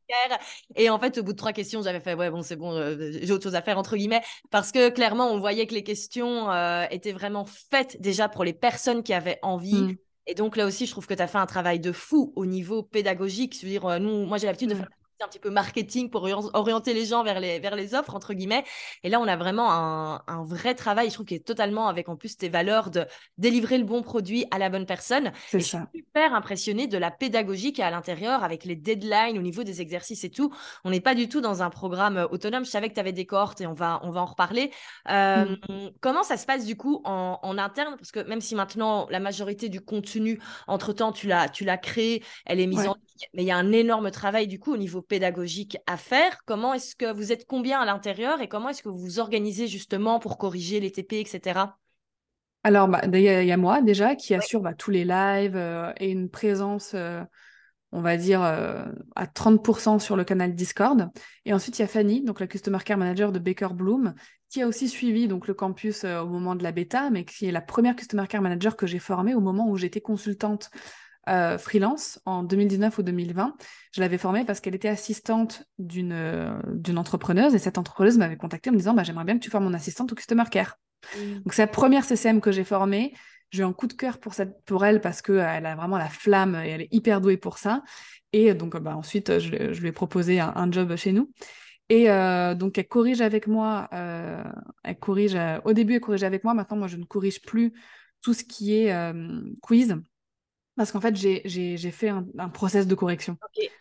Et en fait, au bout de trois questions, j'avais fait, ouais, bon, c'est bon, euh, j'ai autre chose à faire, entre guillemets, parce que clairement, on voyait que les questions euh, étaient vraiment faites déjà pour les personnes qui avaient envie. Hmm. Et donc là aussi, je trouve que tu as fait un travail de fou au niveau pédagogique. Je veux dire, euh, nous, moi, j'ai l'habitude de Ouais. faire un petit peu marketing pour orien- orienter les gens vers les, vers les offres, entre guillemets. Et là, on a vraiment un, un vrai travail, je trouve, qui est totalement avec en plus tes valeurs de délivrer le bon produit à la bonne personne. C'est Et je suis ça. super impressionnée de la pédagogie qu'il y a à l'intérieur avec les deadlines au niveau des exercices et tout. On n'est pas du tout dans un programme euh, autonome. Je savais que tu avais des cohortes et on va, on va en reparler. Euh, Comment ça se passe du coup en, en interne? Parce que même si maintenant la majorité du contenu, entre-temps, tu l'as, tu l'as créé, elle est mise Ouais. en ligne, mais il y a un énorme travail du coup au niveau pédagogique à faire. Comment est-ce que vous êtes combien à l'intérieur et comment est-ce que vous vous organisez justement pour corriger les TP, etc. Alors, bah, il y, y a moi déjà qui assure bah, tous les lives euh, et une présence, euh, on va dire, euh, à 30% sur le canal Discord. Et ensuite, il y a Fanny, donc la Customer Care Manager de Baker Bloom, qui a aussi suivi donc, le campus au moment de la bêta, mais qui est la première Customer Care Manager que j'ai formée au moment où j'étais consultante euh, freelance en 2019 ou 2020. Je l'avais formée parce qu'elle était assistante d'une euh, d'une entrepreneuse et cette entrepreneuse m'avait contactée en me disant bah, J'aimerais bien que tu formes mon assistante au Customer Care. Donc, c'est la première CCM que j'ai formée. J'ai eu un coup de cœur pour, cette, pour elle parce qu'elle a vraiment la flamme et elle est hyper douée pour ça. Et donc, bah, ensuite, je, je lui ai proposé un, un job chez nous. Et euh, donc, elle corrige avec moi. euh, elle corrige, euh, au début, elle corrigeait avec moi. Maintenant, moi, je ne corrige plus tout ce qui est euh, quiz. Parce qu'en fait, j'ai- fait un, un process de correction,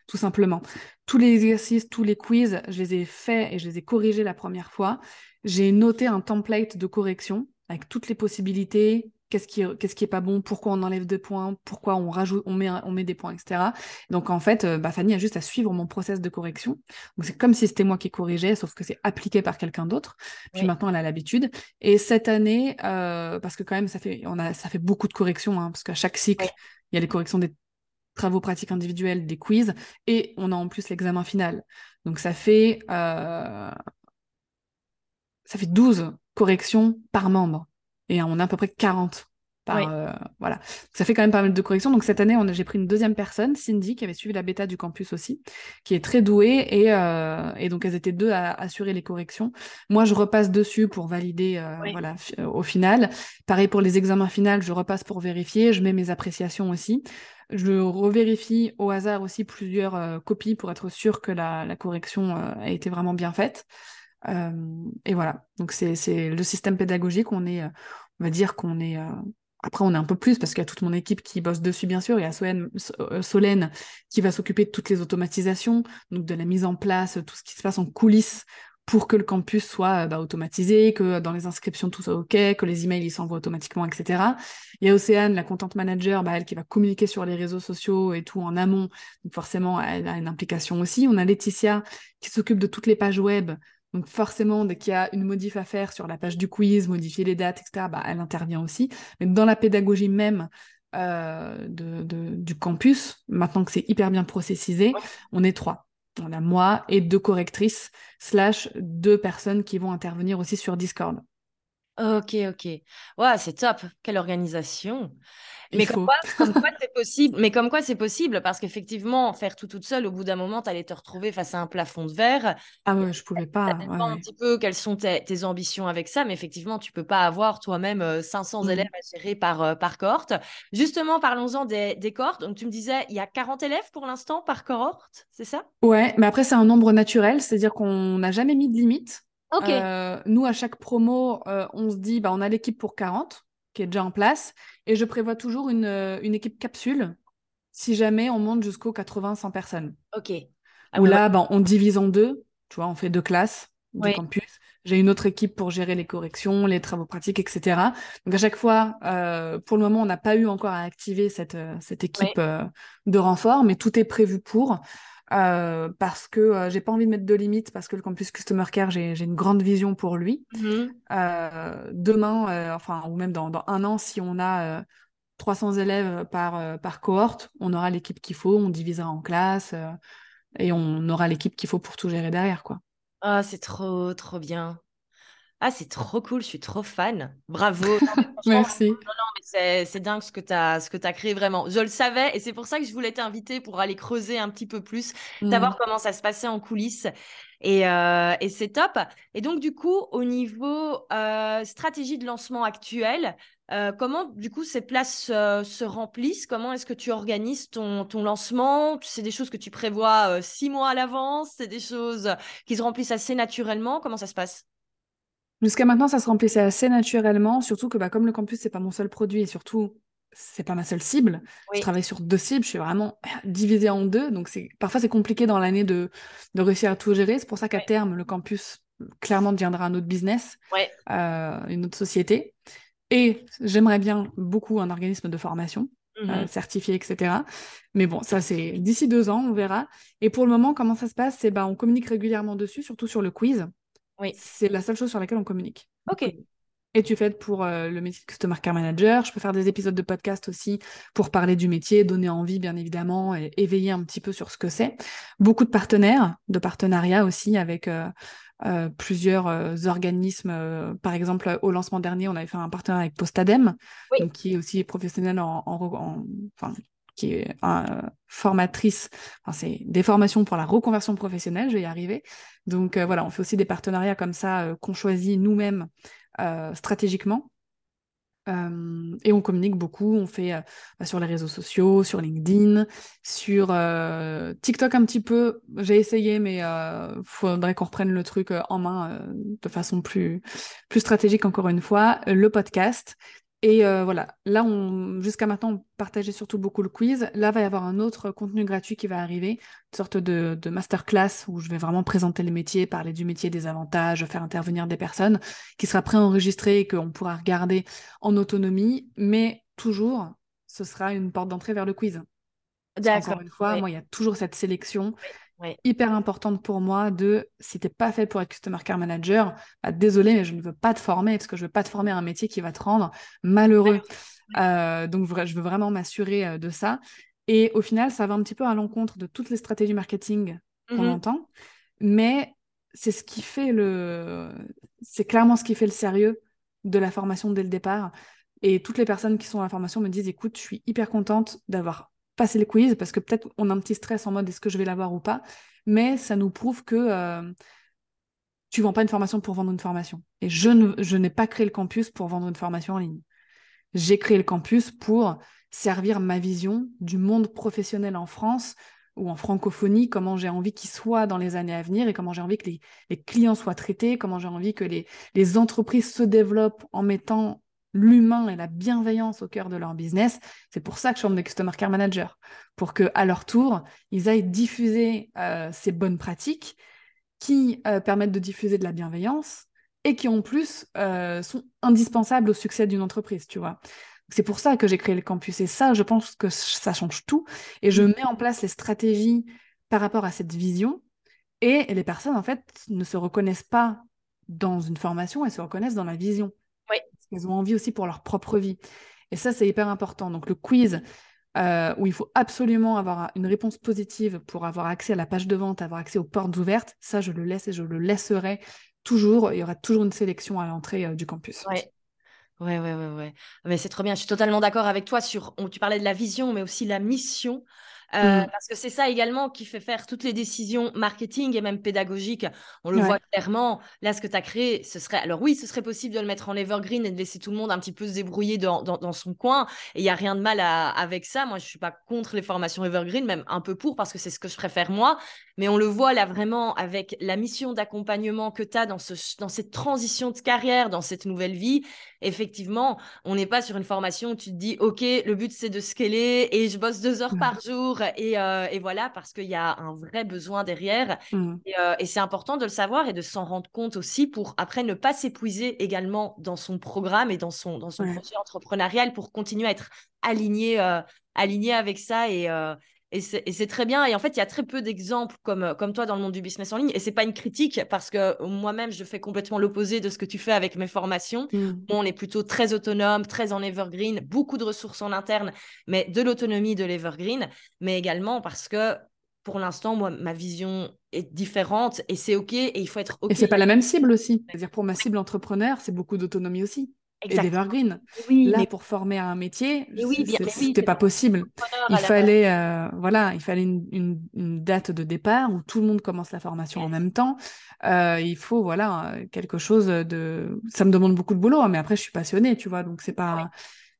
tout simplement. Tous les exercices, tous les quiz, je les ai faits et je les ai corrigés la première fois. J'ai noté un template de correction avec toutes les possibilités, qu'est-ce qui, est pas bon, pourquoi on enlève des points, pourquoi on rajoute, on met, on met des points, etc. Donc en fait, euh, bah, Fanny a juste à suivre mon process de correction. Donc c'est comme si c'était moi qui corrigeais, sauf que c'est appliqué par quelqu'un d'autre. Puis Oui. maintenant, elle a l'habitude. Et cette année, euh, parce que quand même, ça fait, on a, ça fait beaucoup de corrections, hein, parce qu'à chaque cycle, Oui. Il y a les corrections des travaux pratiques individuels, des quiz, et on a en plus l'examen final. Donc ça fait, euh, ça fait 12 corrections par membre. Et on a à peu près 40 par. Oui. euh, voilà. Ça fait quand même pas mal de corrections. Donc cette année, on a- j'ai pris une deuxième personne, Cindy, qui avait suivi la bêta du campus aussi, qui est très douée. Et, euh, et donc elles étaient deux à assurer les corrections. Moi, je repasse dessus pour valider euh, Oui. voilà, fi- au final. Pareil pour les examens finaux, je repasse pour vérifier. Je mets mes appréciations aussi. Je revérifie au hasard aussi plusieurs copies pour être sûr que la, la correction a été vraiment bien faite. Et voilà, donc c'est c'est le système pédagogique. On est, on va dire qu'on est. Après, on est un peu plus parce qu'il y a toute mon équipe qui bosse dessus, bien sûr. Il y a Solène, euh, Solène qui va s'occuper de toutes les automatisations, donc de la mise en place, tout ce qui se passe en coulisses pour que le campus soit euh, bah, automatisé, que dans les inscriptions tout soit OK, que les emails ils s'envoient automatiquement, etc. Il y a Océane, la content manager, bah, elle qui va communiquer sur les réseaux sociaux et tout en amont. Donc forcément, elle a une implication aussi. On a Laetitia qui s'occupe de toutes les pages web. Donc forcément, dès qu'il y a une modif à faire sur la page du quiz, modifier les dates, etc., bah, elle intervient aussi. Mais dans la pédagogie même euh, de, de- du campus, maintenant que c'est hyper bien processisé, on est trois. On a moi et deux correctrices, slash deux personnes qui vont intervenir aussi sur Discord. Ok, ok. Ouais, c'est top. Quelle organisation. Il Mais faut. comme quoi, comme quoi c'est possible. Mais comme quoi c'est possible parce qu'effectivement, faire tout toute seule, au bout d'un moment, tu allais te retrouver face à un plafond de verre. Ah ouais, je pouvais Ça pas. dépend ouais, un ouais. petit peu quelles sont tes, tes ambitions avec ça, mais effectivement, tu peux pas avoir toi-même euh, 500 Mm. élèves à gérer par, euh, par cohorte. Justement, parlons-en des, des cohortes. Donc, tu me disais, il y a 40 élèves pour l'instant par cohorte, c'est ça? Ouais, mais après, c'est un nombre naturel, c'est-à-dire qu'on n'a jamais mis de limite. Euh, nous, à chaque promo, euh, on se dit, bah, on a l'équipe pour 40, qui est déjà en place, et je prévois toujours une, euh, une équipe capsule, si jamais on monte jusqu'aux 80-100 personnes. Ok. Ah Où là, bah, on divise en deux, tu vois, on fait deux classes, du campus. J'ai une autre équipe pour gérer les corrections, les travaux pratiques, etc. Donc à chaque fois, euh, pour le moment, on n'a pas eu encore à activer cette, cette équipe de renfort, mais tout est prévu pour. Parce que j'ai pas envie de mettre de limites, parce que le campus Customer Care, j'ai une grande vision pour lui. Mmh. demain, enfin, ou même dans, dans, un an, si on a 300 élèves par, par cohorte, on aura l'équipe qu'il faut, on divisera en classes et on aura l'équipe qu'il faut pour tout gérer derrière, quoi. Ah, c'est trop, trop bien. Ah, c'est trop cool, je suis trop fan. Bravo. Merci. Non, mais c'est dingue ce que tu as, créé vraiment. Je le savais et c'est pour ça que je voulais t'inviter pour aller creuser un petit peu plus, savoir mmh. comment ça se passait en coulisses. Et, euh, et c'est top. Et donc, du coup, au niveau euh, stratégie de lancement actuelle, euh, comment, du coup, ces places se remplissent? Comment est-ce que tu organises ton, ton lancement? C'est des choses que tu prévois six mois à l'avance? C'est des choses qui se remplissent assez naturellement? Comment ça se passe? Jusqu'à maintenant, ça se remplissait assez naturellement, surtout que bah, comme le campus, c'est pas mon seul produit et surtout, c'est pas ma seule cible. Je travaille sur deux cibles, je suis vraiment divisée en deux, donc parfois c'est compliqué dans l'année de, de réussir à tout gérer. C'est pour ça qu'à terme, le campus clairement deviendra un autre business, une autre société. Et j'aimerais bien beaucoup un organisme de formation. Euh, mmh certifié, etc. Mais bon, ça c'est d'ici deux ans, on verra. Et pour le moment, comment ça se passe? C'est bah, on communique régulièrement dessus, surtout sur le quiz. Oui. C'est la seule chose sur laquelle on communique. Ok. Et tu fais pour euh, le métier de Customer Care Manager. Je peux faire des épisodes de podcast aussi pour parler du métier, donner envie, bien évidemment, et éveiller un petit peu sur ce que c'est. Beaucoup de partenaires, de partenariats aussi avec euh, euh, plusieurs organismes. Par exemple, au lancement dernier, on avait fait un partenariat avec Postadem, donc, qui est aussi professionnel en, enfin, qui est formatrice. Enfin, c'est des formations pour la reconversion professionnelle, je vais y arriver. Donc voilà, on fait aussi des partenariats comme ça qu'on choisit nous-mêmes stratégiquement euh, et on communique beaucoup, on fait euh, bah, sur les réseaux sociaux, sur LinkedIn, sur euh, TikTok un petit peu. J'ai essayé, mais il faudrait qu'on reprenne le truc en main de façon plus, plus stratégique encore une fois. Le podcast. Et euh, voilà, là, on, jusqu'à maintenant, on partageait surtout beaucoup le quiz. Là, va y avoir un autre contenu gratuit qui va arriver, une sorte de, de masterclass où je vais vraiment présenter les métiers, parler du métier, des avantages, faire intervenir des personnes, qui sera préenregistré et qu'on pourra regarder en autonomie. Mais toujours, ce sera une porte d'entrée vers le quiz. Encore une fois, moi, il y a toujours cette sélection hyper importante pour moi de si t'es pas fait pour être customer care manager, bah, désolé, mais je ne veux pas te former parce que je veux pas te former à un métier qui va te rendre malheureux. Euh, donc je veux vraiment m'assurer euh, de ça. Et au final, ça va un petit peu à l'encontre de toutes les stratégies marketing qu'on mmh entend, mais c'est ce qui fait le, c'est clairement ce qui fait le sérieux de la formation dès le départ. Et toutes les personnes qui sont à la formation me disent, écoute, je suis hyper contente d'avoir passer le quiz parce que peut-être on a un petit stress en mode est-ce que je vais l'avoir ou pas, mais ça nous prouve que euh, tu vends pas une formation pour vendre une formation. Et je, ne, je n'ai pas créé le campus pour vendre une formation en ligne. J'ai créé le campus pour servir ma vision du monde professionnel en France ou en francophonie, comment j'ai envie qu'il soit dans les années à venir et comment j'ai envie que les, les, clients soient traités, comment j'ai envie que les, les entreprises se développent en mettant l'humain et la bienveillance au cœur de leur business. C'est pour ça que je forme des Customer Care Managers, pour que à leur tour, ils aillent diffuser euh, ces bonnes pratiques qui euh, permettent de diffuser de la bienveillance et qui en plus euh, sont indispensables au succès d'une entreprise, tu vois. C'est pour ça que j'ai créé le campus et ça, je pense que ça change tout et je mmh. mets en place les stratégies par rapport à cette vision et les personnes en fait ne se reconnaissent pas dans une formation, elles se reconnaissent dans la vision. Elles ont envie aussi pour leur propre vie. Et ça, c'est hyper important. Donc le quiz, euh, où il faut absolument avoir une réponse positive pour avoir accès à la page de vente, avoir accès aux portes ouvertes, ça, je le laisse et je le laisserai toujours. Il y aura toujours une sélection à l'entrée euh, du campus. Ouais. Ouais, ouais, ouais, ouais. Mais c'est trop bien. Je suis totalement d'accord avec toi sur. tu parlais de la vision, mais aussi la mission. Euh, mmh. Parce que c'est ça également qui fait faire toutes les décisions marketing et même pédagogiques. On le voit clairement. Là, ce que tu as créé, ce serait. Alors, oui, ce serait possible de le mettre en evergreen et de laisser tout le monde un petit peu se débrouiller dans, dans, son coin. Et il n'y a rien de mal avec ça. Moi, je ne suis pas contre les formations evergreen, même un peu pour, parce que c'est ce que je préfère moi. Mais on le voit là vraiment avec la mission d'accompagnement que tu as dans, ce, dans cette transition de carrière, dans cette nouvelle vie. Effectivement, on n'est pas sur une formation où tu te dis, OK, le but c'est de scaler et je bosse deux heures par jour. Et, euh, et voilà, parce qu'il y a un vrai besoin derrière. Mmh. Et, euh, et c'est important de le savoir et de s'en rendre compte aussi pour après ne pas s'épuiser également dans son programme et dans son, dans son Ouais. projet entrepreneurial pour continuer à être aligné, euh, aligné avec ça. Et, et c'est très bien. Et en fait, il y a très peu d'exemples comme, euh, comme toi dans le monde du business en ligne. Et c'est pas une critique parce que moi-même, je fais complètement l'opposé de ce que tu fais avec mes formations. Mmh. On est plutôt très autonome, très en evergreen, beaucoup de ressources en interne, mais de l'autonomie de l'evergreen, mais également parce que pour l'instant, moi, ma vision est différente et c'est OK et il faut être OK. Et c'est pas la même cible aussi. C'est-à-dire pour ma cible entrepreneur, c'est beaucoup d'autonomie aussi. Et Exactement. d'evergreen. Oui, Là, mais pour former à un métier, oui, oui, c'était pas possible. Il fallait, euh, voilà, il fallait une, une- une date de départ où tout le monde commence la formation en même temps. Euh, il faut, voilà, euh, quelque chose de. Ça me demande beaucoup de boulot, hein, mais après, je suis passionnée, tu vois, donc c'est pas.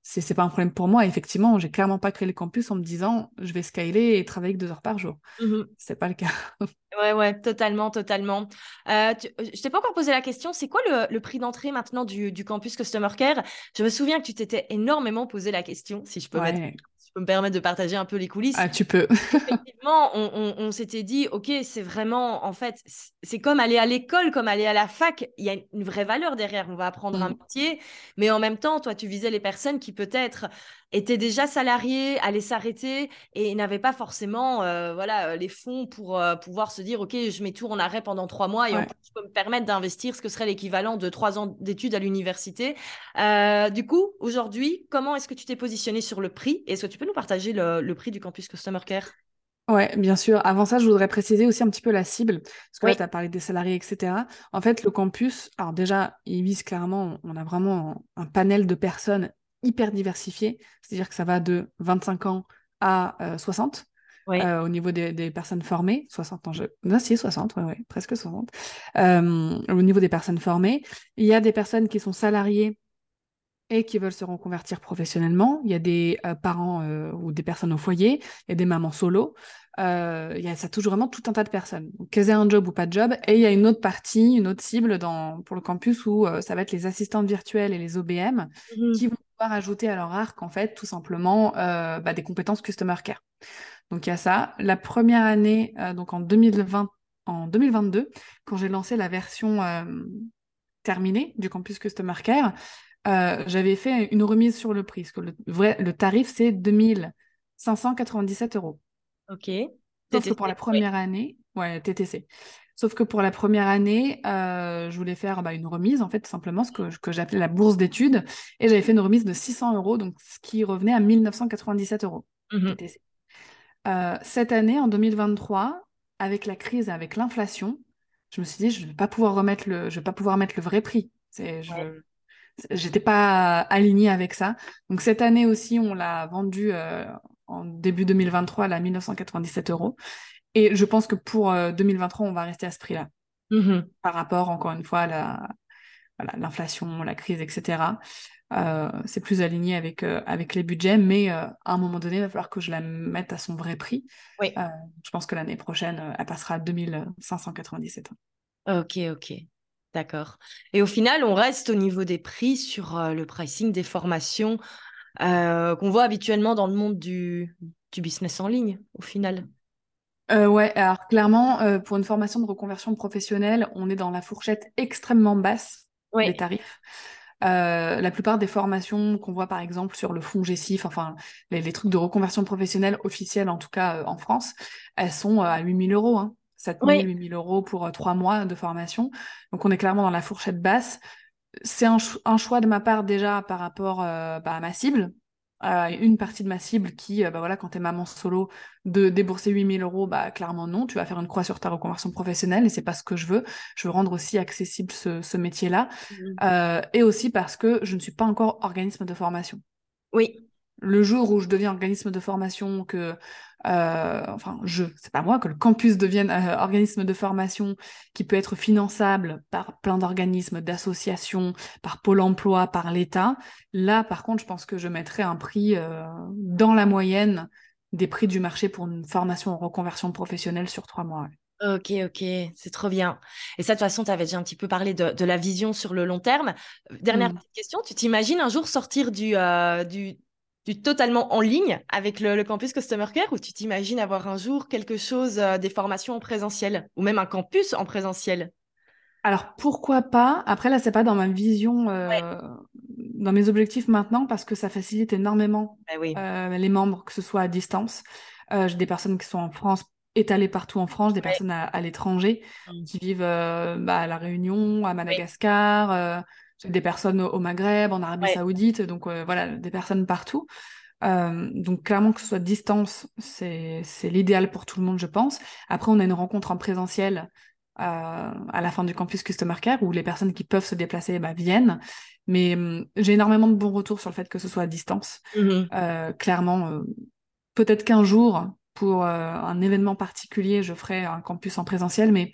C'est c'est pas un problème pour moi. Effectivement, j'ai clairement pas créé le campus en me disant je vais scaler et travailler que deux heures par jour. Mhm. C'est pas le cas. Ouais, ouais, totalement, totalement. Euh, tu- je t'ai pas encore posé la question, c'est quoi le, le prix d'entrée maintenant du, du campus Customer Care? Je me souviens que tu t'étais énormément posé la question, si je peux, Ouais. Je peux me permettre de partager un peu les coulisses. Ah, tu peux. effectivement, on, on- on s'était dit, OK, c'est vraiment, en fait, c'est comme aller à l'école, comme aller à la fac. Il y a une vraie valeur derrière. On va apprendre un Mm. métier. Mais en même temps, toi, tu visais les personnes qui peut-être étaient déjà salariées, allaient s'arrêter et n'avaient pas forcément euh, voilà, euh, les fonds pour euh, pouvoir se dire, OK, je mets tout en arrêt pendant trois mois et en Ouais. plus, je peux me permettre d'investir ce que serait l'équivalent de trois ans d'études à l'université. Euh, du coup, aujourd'hui, comment est-ce que tu t'es positionné sur le prix? Est-ce que tu peux nous partager le, le prix du campus Customer Care? Ouais, bien sûr. Avant ça, je voudrais préciser aussi un petit peu la cible. Parce que là, Oui. tu as parlé des salariés, etc. En fait, le campus, alors déjà, il vise clairement, on a vraiment un panel de personnes hyper diversifiées. C'est-à-dire que ça va de 25 ans à euh, 60 Oui. euh, au niveau des, des personnes formées. 60 ans, je... Non, si, 60, ouais, ouais, presque 60. Euh, au niveau des personnes formées, il y a des personnes qui sont salariées et qui veulent se reconvertir professionnellement. Il y a des euh, parents euh, ou des personnes au foyer, il y a des mamans solo. Euh, il y a, ça touche vraiment tout un tas de personnes. Qu'elles aient un job ou pas de job. Et il y a une autre partie, une autre cible dans, pour le campus où euh, ça va être les assistantes virtuelles et les OBM qui vont pouvoir ajouter à leur arc, en fait, tout simplement, euh, bah, des compétences Customer Care. Donc, il y a ça. La première année, euh, donc en 2020, en 2022, quand j'ai lancé la version euh, terminée du campus Customer Care, j'avais fait une remise sur le prix. Parce que le, vrai, le tarif, c'est 2597 euros. Ok. Sauf que pour la première année, ouais, TTC. Sauf que pour la première année, euh, je voulais faire bah, une remise, en fait, tout simplement, ce que, que j'appelais la bourse d'études. Et j'avais fait une remise de 600 euros, donc ce qui revenait à 1997 euros. Mhm. TTC. Euh, cette année, en 2023, avec la crise, avec l'inflation, je me suis dit, je ne vais pas pouvoir remettre le, je vais pas pouvoir mettre le vrai prix. C'est, je, Ouais. j'étais pas alignée avec ça. Donc cette année aussi, on l'a vendu euh, en début 2023 à 1997 euros. Et je pense que pour euh, 2023, on va rester à ce prix-là Mhm. par rapport, encore une fois, à la, l'inflation, la crise, etc. Euh, c'est plus aligné avec, euh, avec les budgets, mais euh, à un moment donné, il va falloir que je la mette à son vrai prix. Oui. Euh, je pense que l'année prochaine, euh, elle passera à 2597. Ok, ok. D'accord. Et au final, on reste au niveau des prix sur euh, le pricing des formations euh, qu'on voit habituellement dans le monde du, du business en ligne, au final. Euh, ouais, alors clairement, euh, pour une formation de reconversion professionnelle, on est dans la fourchette extrêmement basse Oui. des tarifs. Euh, la plupart des formations qu'on voit par exemple sur le fonds GESIF, enfin les, les trucs de reconversion professionnelle officiels en tout cas euh, en France, elles sont euh, à 8000 euros, hein, 7000, Oui. 8000 euros pour euh, trois mois de formation. Donc on est clairement dans la fourchette basse. C'est un, un choix de ma part déjà par rapport bah, à ma cible. Euh, une partie de ma cible qui, euh, bah voilà, quand t'es maman solo, de débourser 8000 euros, bah clairement non, tu vas faire une croix sur ta reconversion professionnelle et c'est pas ce que je veux. Je veux rendre aussi accessible ce, ce métier-là. Mhm. Euh, et aussi parce que je ne suis pas encore organisme de formation. Oui. Le jour où je deviens organisme de formation, que, euh, enfin, je, c'est pas moi, que le campus devienne euh, organisme de formation qui peut être finançable par plein d'organismes, d'associations, par Pôle emploi, par l'État, là, par contre, je pense que je mettrai un prix euh, dans la moyenne des prix du marché pour une formation en reconversion professionnelle sur trois mois. ouais. Ok, ok, c'est trop bien. Et ça, de toute façon, tu avais déjà un petit peu parlé de, de la vision sur le long terme. Dernière Mm. petite question, tu t'imagines un jour sortir du, euh, du, tu totalement en ligne avec le, campus Customer Care ou tu t'imagines avoir un jour quelque chose, euh, des formations en présentiel ou même un campus en présentiel? Alors pourquoi pas? Après là, c'est pas dans ma vision, euh, dans mes objectifs maintenant, parce que ça facilite énormément ben euh, les membres, que ce soit à distance. J'ai des personnes qui sont en France, étalées partout en France, des personnes à, l'étranger, mmh. qui vivent bah, à La Réunion, à Madagascar, des personnes au Maghreb, en Arabie Saoudite, donc voilà, des personnes partout. donc clairement que ce soit distance, c'est l'idéal pour tout le monde, je pense. Après, on a une rencontre en présentiel à la fin du campus Customer Care où les personnes qui peuvent se déplacer bah, viennent. Mais j'ai énormément de bons retours sur le fait que ce soit à distance. Mmh clairement, peut-être qu'un jour, pour un événement particulier, je ferai un campus en présentiel, mais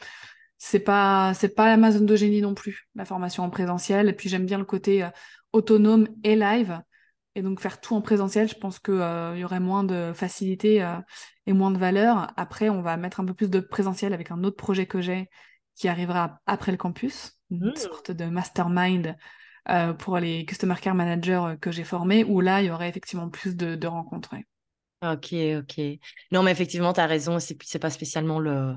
c'est pas c'est pas la zone de génie non plus la formation en présentiel. Et puis j'aime bien le côté euh, autonome et live. Et donc faire tout en présentiel je pense que euh, y aurait moins de facilité euh, et moins de valeur. Après on va mettre un peu plus de présentiel avec un autre projet que j'ai qui arrivera après le campus. Une mmh. sorte de mastermind pour les customer care managers que j'ai formés où là il y aurait effectivement plus de, de rencontres Ok, ok. Non, mais effectivement, tu as raison. C'est, c'est pas spécialement le,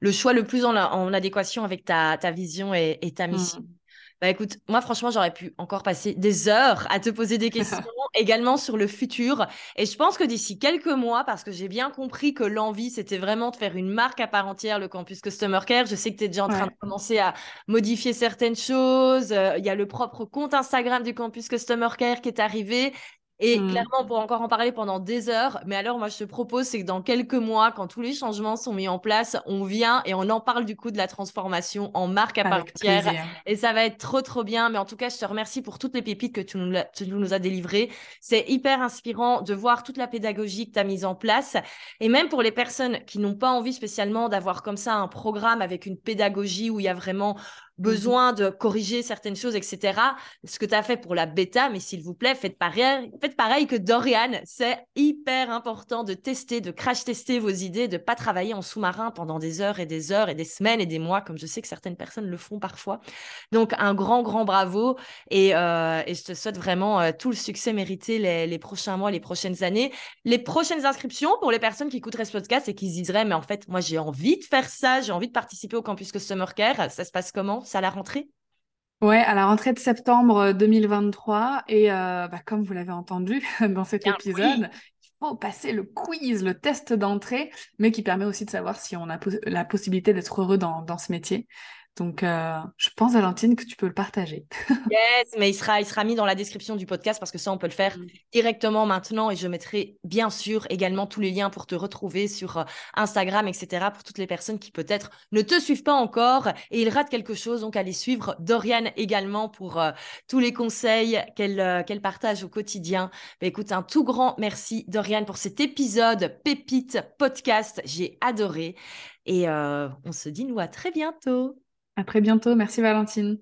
le choix le plus en, en adéquation avec ta, ta vision et, ta mmh. mission. Bah écoute, moi franchement, j'aurais pu encore passer des heures à te poser des questions également sur le futur. Et je pense que d'ici quelques mois, parce que j'ai bien compris que l'envie, c'était vraiment de faire une marque à part entière, le campus Customer Care. Je sais que tu es déjà en train de commencer à modifier certaines choses. Euh, il y a le propre compte Instagram du campus Customer Care qui est arrivé. Et mmh. clairement, on pourrait encore en parler pendant des heures. Mais alors, moi, je te propose, c'est que dans quelques mois, quand tous les changements sont mis en place, on vient et on en parle du coup de la transformation en marque à part entière. Et ça va être trop, trop bien. Mais en tout cas, je te remercie pour toutes les pépites que tu nous, tu nous as délivrées. C'est hyper inspirant de voir toute la pédagogie que tu as mise en place. Et même pour les personnes qui n'ont pas envie spécialement d'avoir comme ça un programme avec une pédagogie où il y a vraiment besoin de corriger certaines choses, etc. Ce que tu as fait pour la bêta, mais s'il vous plaît, faites pareil, faites pareil que Dorian. C'est hyper important de tester, de crash tester vos idées, de pas travailler en sous-marin pendant des heures et des heures et des semaines et des mois, comme je sais que certaines personnes le font parfois. Donc, un grand, grand bravo et, euh, je te souhaite vraiment euh, tout le succès mérité les, les, prochains mois, les prochaines années. Les prochaines inscriptions pour les personnes qui écouteraient ce podcast et qui se diseraient, mais en fait, moi, j'ai envie de faire ça, j'ai envie de participer au campus Customer Care. Ça se passe comment? À la rentrée? Ouais, à la rentrée de septembre 2023. Et euh, bah, comme vous l'avez entendu dans cet épisode, il faut passer le quiz, le test d'entrée, mais qui permet aussi de savoir si on a la possibilité d'être heureux dans, dans ce métier. Donc, euh, je pense, Valentine, que tu peux le partager. yes, mais il sera, il sera mis dans la description du podcast parce que ça, on peut le faire mm. directement maintenant. Et je mettrai bien sûr également tous les liens pour te retrouver sur euh, Instagram, etc. pour toutes les personnes qui peut-être ne te suivent pas encore et ils ratent quelque chose. Donc, allez suivre Dorian également pour euh, tous les conseils qu'elle qu'elle partage au quotidien. Bah, écoute, un tout grand merci, Dorian, pour cet épisode Pépite Podcast. J'ai adoré. Et on se dit, nous, à très bientôt. À très bientôt. Merci Valentine.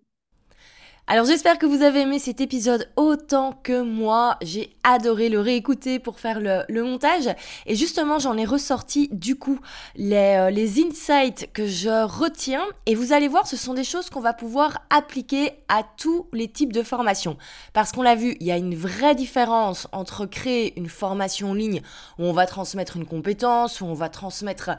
Alors j'espère que vous avez aimé cet épisode autant que moi. J'ai adoré le réécouter pour faire le, montage. Et justement, j'en ai ressorti du coup les, euh, les insights que je retiens. Et vous allez voir, ce sont des choses qu'on va pouvoir appliquer à tous les types de formations. Parce qu'on l'a vu, il y a une vraie différence entre créer une formation en ligne où on va transmettre une compétence, où on va transmettre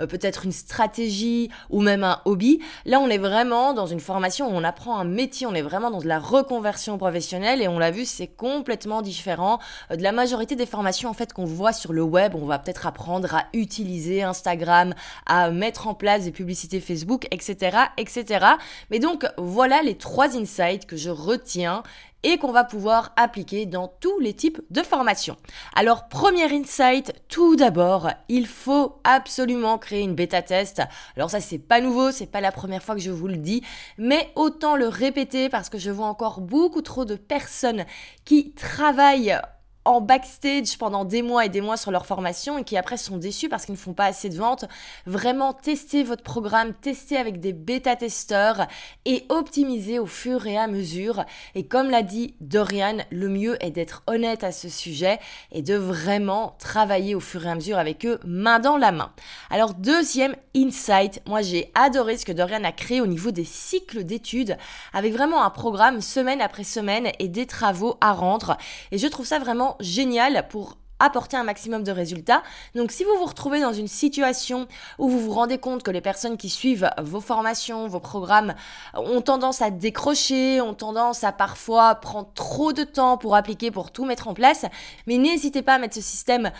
euh, peut-être une stratégie ou même un hobby. Là, on est vraiment dans une formation où on apprend un métier, on est vraiment dans de la reconversion professionnelle et on l'a vu, c'est complètement différent euh, de la majorité des formations en fait qu'on voit sur le web. On va peut-être apprendre à utiliser Instagram, à mettre en place des publicités Facebook, etc., etc. Mais donc voilà les trois insights que je retiens et qu'on va pouvoir appliquer dans tous les types de formations. Alors, premier insight, tout d'abord, il faut absolument créer une bêta test. Alors ça, c'est pas nouveau, c'est pas la première fois que je vous le dis, mais autant le répéter parce que je vois encore beaucoup trop de personnes qui travaillent en backstage pendant des mois et des mois sur leur formation et qui après sont déçus parce qu'ils ne font pas assez de ventes, vraiment testez votre programme, testez avec des bêta-testeurs et optimisez au fur et à mesure. Et comme l'a dit Dorian, le mieux est d'être honnête à ce sujet et de vraiment travailler au fur et à mesure avec eux main dans la main. Alors deuxième insight, moi j'ai adoré ce que Dorian a créé au niveau des cycles d'études avec vraiment un programme semaine après semaine et des travaux à rendre et je trouve ça vraiment génial pour apporter un maximum de résultats. Donc si vous vous retrouvez dans une situation où vous vous rendez compte que les personnes qui suivent vos formations, vos programmes ont tendance à décrocher, ont tendance à parfois prendre trop de temps pour appliquer, pour tout mettre en place, mais n'hésitez pas à mettre ce système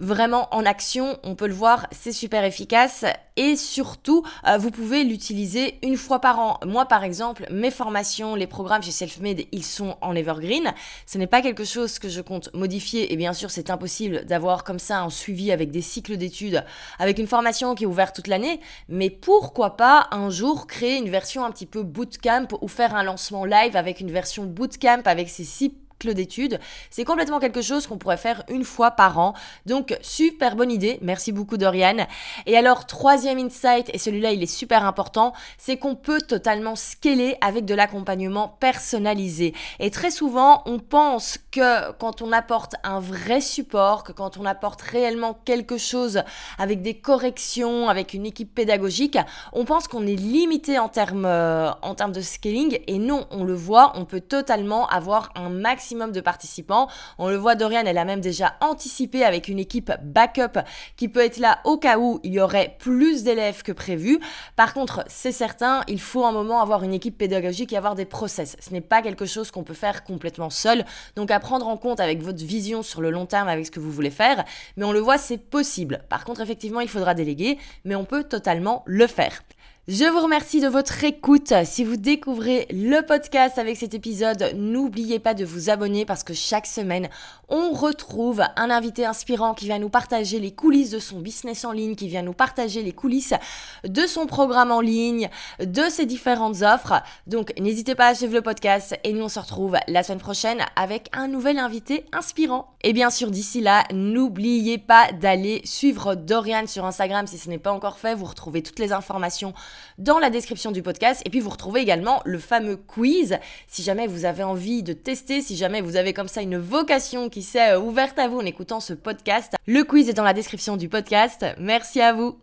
vraiment en action. On peut le voir, c'est super efficace et surtout, euh, vous pouvez l'utiliser une fois par an. Moi, par exemple, mes formations, les programmes chez Selfmade, ils sont en evergreen. Ce n'est pas quelque chose que je compte modifier et bien sûr, c'est impossible d'avoir comme ça un suivi avec des cycles d'études, avec une formation qui est ouverte toute l'année. Mais pourquoi pas un jour créer une version un petit peu bootcamp ou faire un lancement live avec une version bootcamp avec ces six d'études. C'est complètement quelque chose qu'on pourrait faire une fois par an. Donc, super bonne idée. Merci beaucoup, Dorian. Et alors, troisième insight, et celui-là, il est super important, c'est qu'on peut totalement scaler avec de l'accompagnement personnalisé. Et très souvent, on pense que quand on apporte un vrai support, que quand on apporte réellement quelque chose avec des corrections, avec une équipe pédagogique, on pense qu'on est limité en termes, euh, en termes de scaling. Et non, on le voit, on peut totalement avoir un maximum de participants. On le voit, Dorian, elle a même déjà anticipé avec une équipe backup qui peut être là au cas où il y aurait plus d'élèves que prévu. Par contre, c'est certain, il faut un moment avoir une équipe pédagogique et avoir des process. Ce n'est pas quelque chose qu'on peut faire complètement seul. Donc à prendre en compte avec votre vision sur le long terme, avec ce que vous voulez faire. Mais on le voit, c'est possible. Par contre, effectivement, il faudra déléguer, mais on peut totalement le faire. Je vous remercie de votre écoute. Si vous découvrez le podcast avec cet épisode, n'oubliez pas de vous abonner parce que chaque semaine, on retrouve un invité inspirant qui vient nous partager les coulisses de son business en ligne, qui vient nous partager les coulisses de son programme en ligne, de ses différentes offres. Donc n'hésitez pas à suivre le podcast et nous on se retrouve la semaine prochaine avec un nouvel invité inspirant. Et bien sûr, d'ici là, n'oubliez pas d'aller suivre Dorian sur Instagram si ce n'est pas encore fait. Vous retrouvez toutes les informations dans la description du podcast. Et puis vous retrouvez également le fameux quiz. Si jamais vous avez envie de tester, si jamais vous avez comme ça une vocation qui s'est euh, ouverte à vous en écoutant ce podcast, le quiz est dans la description du podcast. Merci à vous.